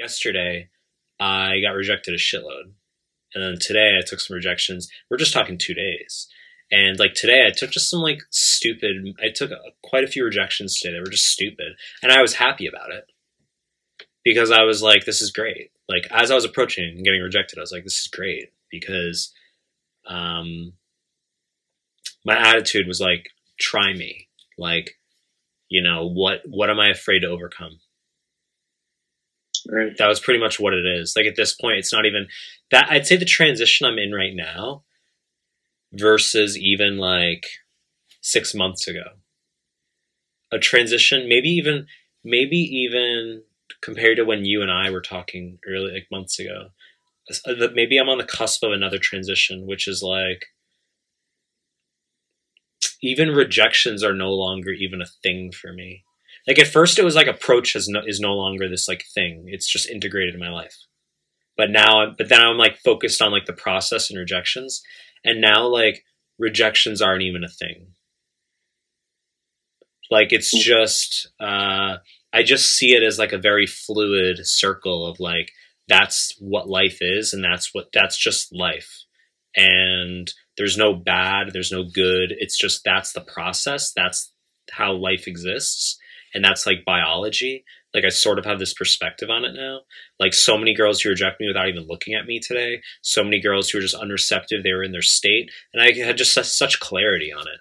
yesterday I got rejected a shitload. And then today I took some rejections. We're just talking two days. And like today I took just some like stupid, I took a, quite a few rejections today that were just stupid. And I was happy about it because I was like, this is great. Like as I was approaching and getting rejected, I was like, this is great because um, my attitude was like, try me. Like, you know, what, what am I afraid to overcome? Right. That was pretty much what it is. Like at this point, it's not even that. I'd say the transition I'm in right now versus even like six months ago. A transition, maybe even, maybe even compared to when you and I were talking early, like months ago. uh, Maybe I'm on the cusp of another transition, which is like even rejections are no longer even a thing for me like at first it was like approach is no, is no longer this like thing. It's just integrated in my life. But now but then i'm like focused on like the process and rejections. And now like rejections aren't even a thing. Like it's just uh i just see it as like a very fluid circle of like that's what life is and that's what that's just life. And there's no bad there's no good. It's just that's the process. That's how life exists and that's like biology. Like i sort of have this perspective on it now. Like so many girls who reject me without even looking at me today so many girls who are just unreceptive they were in their state and i had just such, clarity on it.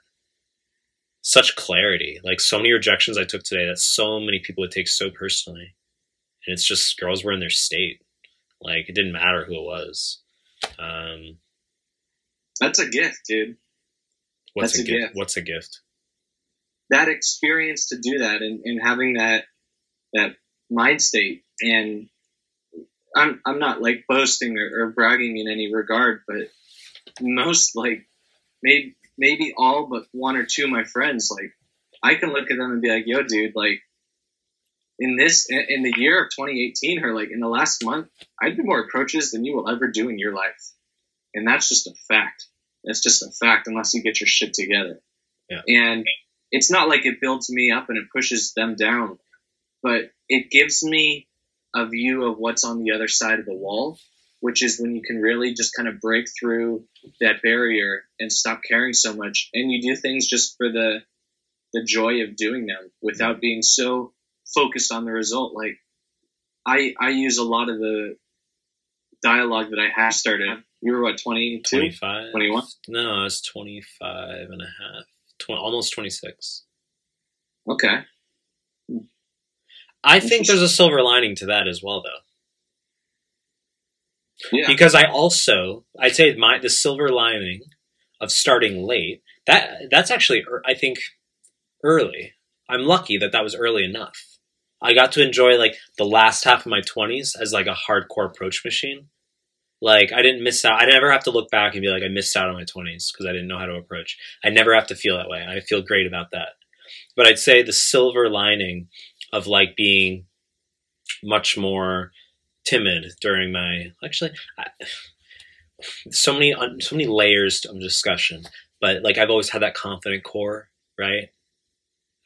Such clarity. Like so many rejections i took today that so many people would take so personally. And it's just girls were in their state. Like it didn't matter who it was. Um That's a gift, dude. what's That's a, a gift? gift. what's a gift That experience to do that and, and having that that mind state and I'm I'm not like boasting or, or bragging in any regard, but most like maybe maybe all but one or two of my friends, like I can look at them and be like, yo, dude, like in this in the year of 2018 or like in the last month, I did more approaches than you will ever do in your life. And that's just a fact. That's just a fact unless you get your shit together. Yeah. And it's not like it builds me up and it pushes them down, but it gives me a view of what's on the other side of the wall, which is when you can really just kind of break through that barrier and stop caring so much. And you do things just for the the joy of doing them without being so focused on the result. Like i i use a lot of the dialogue that i have started. You were what 22 25 21? no i was 25 and a half almost 26 okay i think there's a silver lining to that as well though yeah because I also I'd say my the silver lining of starting late that that's actually I think early. I'm lucky that that was early enough. I got to enjoy like the last half of my 20s as like a hardcore approach machine. Like I didn't miss out. I never have to look back and be like I missed out on my 20s because I didn't know how to approach. I never have to feel that way. I feel great about that. But I'd say the silver lining of like being much more timid during my actually I, so many so many layers of discussion but like i've always had that confident core right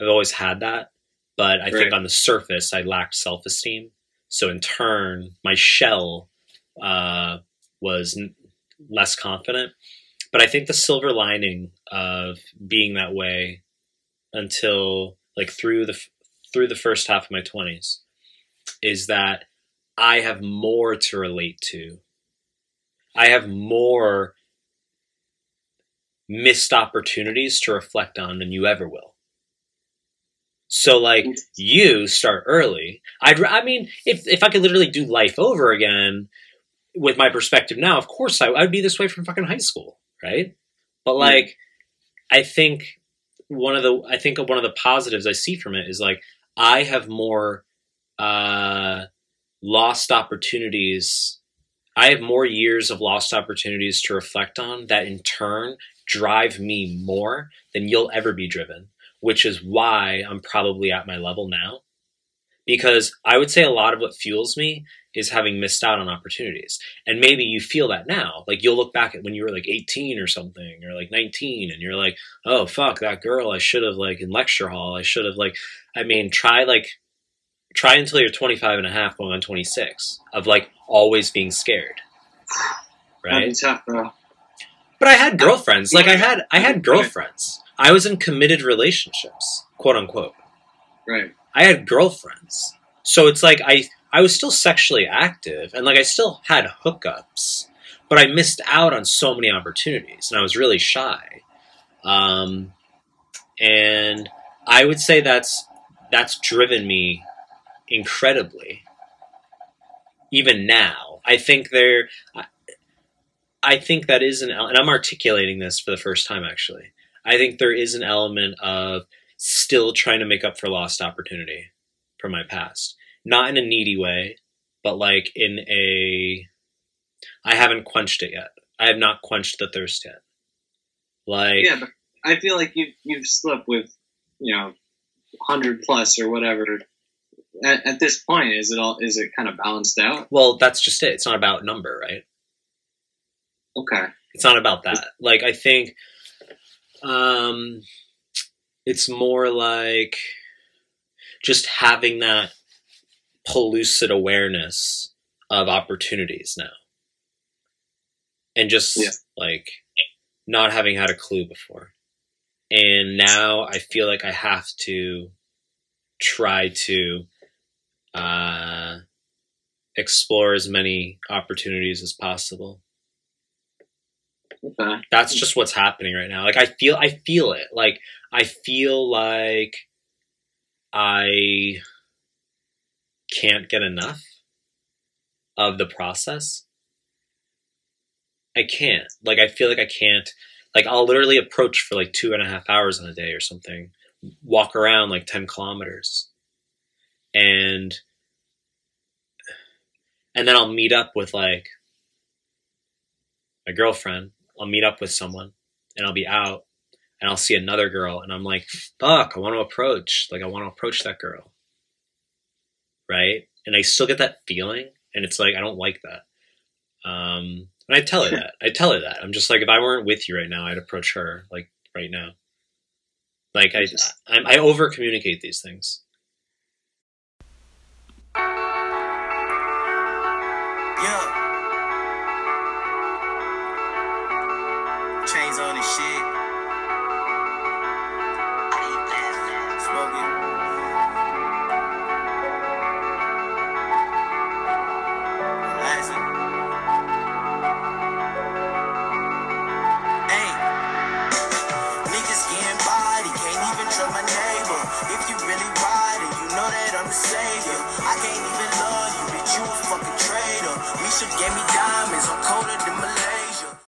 i've always had that but i think on the surface i lacked self-esteem so in turn my shell uh, was n- less confident but i think the silver lining of being that way until like through the f- through the first half of my 20s is that I have more to relate to. I have more missed opportunities to reflect on than you ever will. So like you start early. I'd I mean if if I could literally do life over again with my perspective now, of course I I'd be this way from fucking high school, right? But like I think one of the I think one of the positives I see from it is like I have more uh lost opportunities. I have more years of lost opportunities to reflect on that in turn drive me more than you'll ever be driven, which is why I'm probably at my level now. Because I would say a lot of what fuels me is having missed out on opportunities. And maybe you feel that now. Like you'll look back at when you were like 18 or something or like 19 and you're like, "Oh fuck, that girl, I should have like in lecture hall, I should have like I mean, try like try until you're 25 and a half going on 26 of like always being scared. Right? tough, but i had girlfriends. Like i had i had girlfriends. I was in committed relationships quote unquote. Right. I had girlfriends. So it's like i i was still sexually active and like i still had hookups but i missed out on so many opportunities and i was really shy. Um and i would say that's that's driven me incredibly even now. I think there I, think that is an, and i'm articulating this for the first time actually. I think there is an element of still trying to make up for lost opportunity from my past not in a needy way but like in a i haven't quenched it yet i have not quenched the thirst yet like Yeah, but I feel like you've you've slept with, you know, hundred plus or whatever. At, at this point, is it all is it kind of balanced out? well that's just it it's not about number right Okay. It's not about that. Like I think um it's more like just having that pellucid awareness of opportunities now. And just Yeah. like not having had a clue before. And now I feel like I have to try to uh explore as many opportunities as possible Okay. that's just what's happening right now. Like i feel i feel it. Like i feel like i can't get enough of the process. I can't. Like i feel like i can't like i'll literally approach for like two and a half hours in a day or something walk around like 10 kilometers. And and then i'll meet up with like my girlfriend I'll meet up with someone and I'll be out and I'll see another girl and I'm like, fuck, I want to approach. Like, I want to approach that girl. Right? And I still get that feeling and it's like, I don't like that. Um, and I tell her that. I tell her that. I'm just like, if I weren't with you right now, I'd approach her like right now. Like, I, I, I over communicate these things. Chains on and shit. Smoking. Hey. Niggas getting body, can't even trust my neighbor. If you really you know that I'm the savior. I can't even love you, bitch, you a fucking traitor. Misha gave me diamonds, I'm colder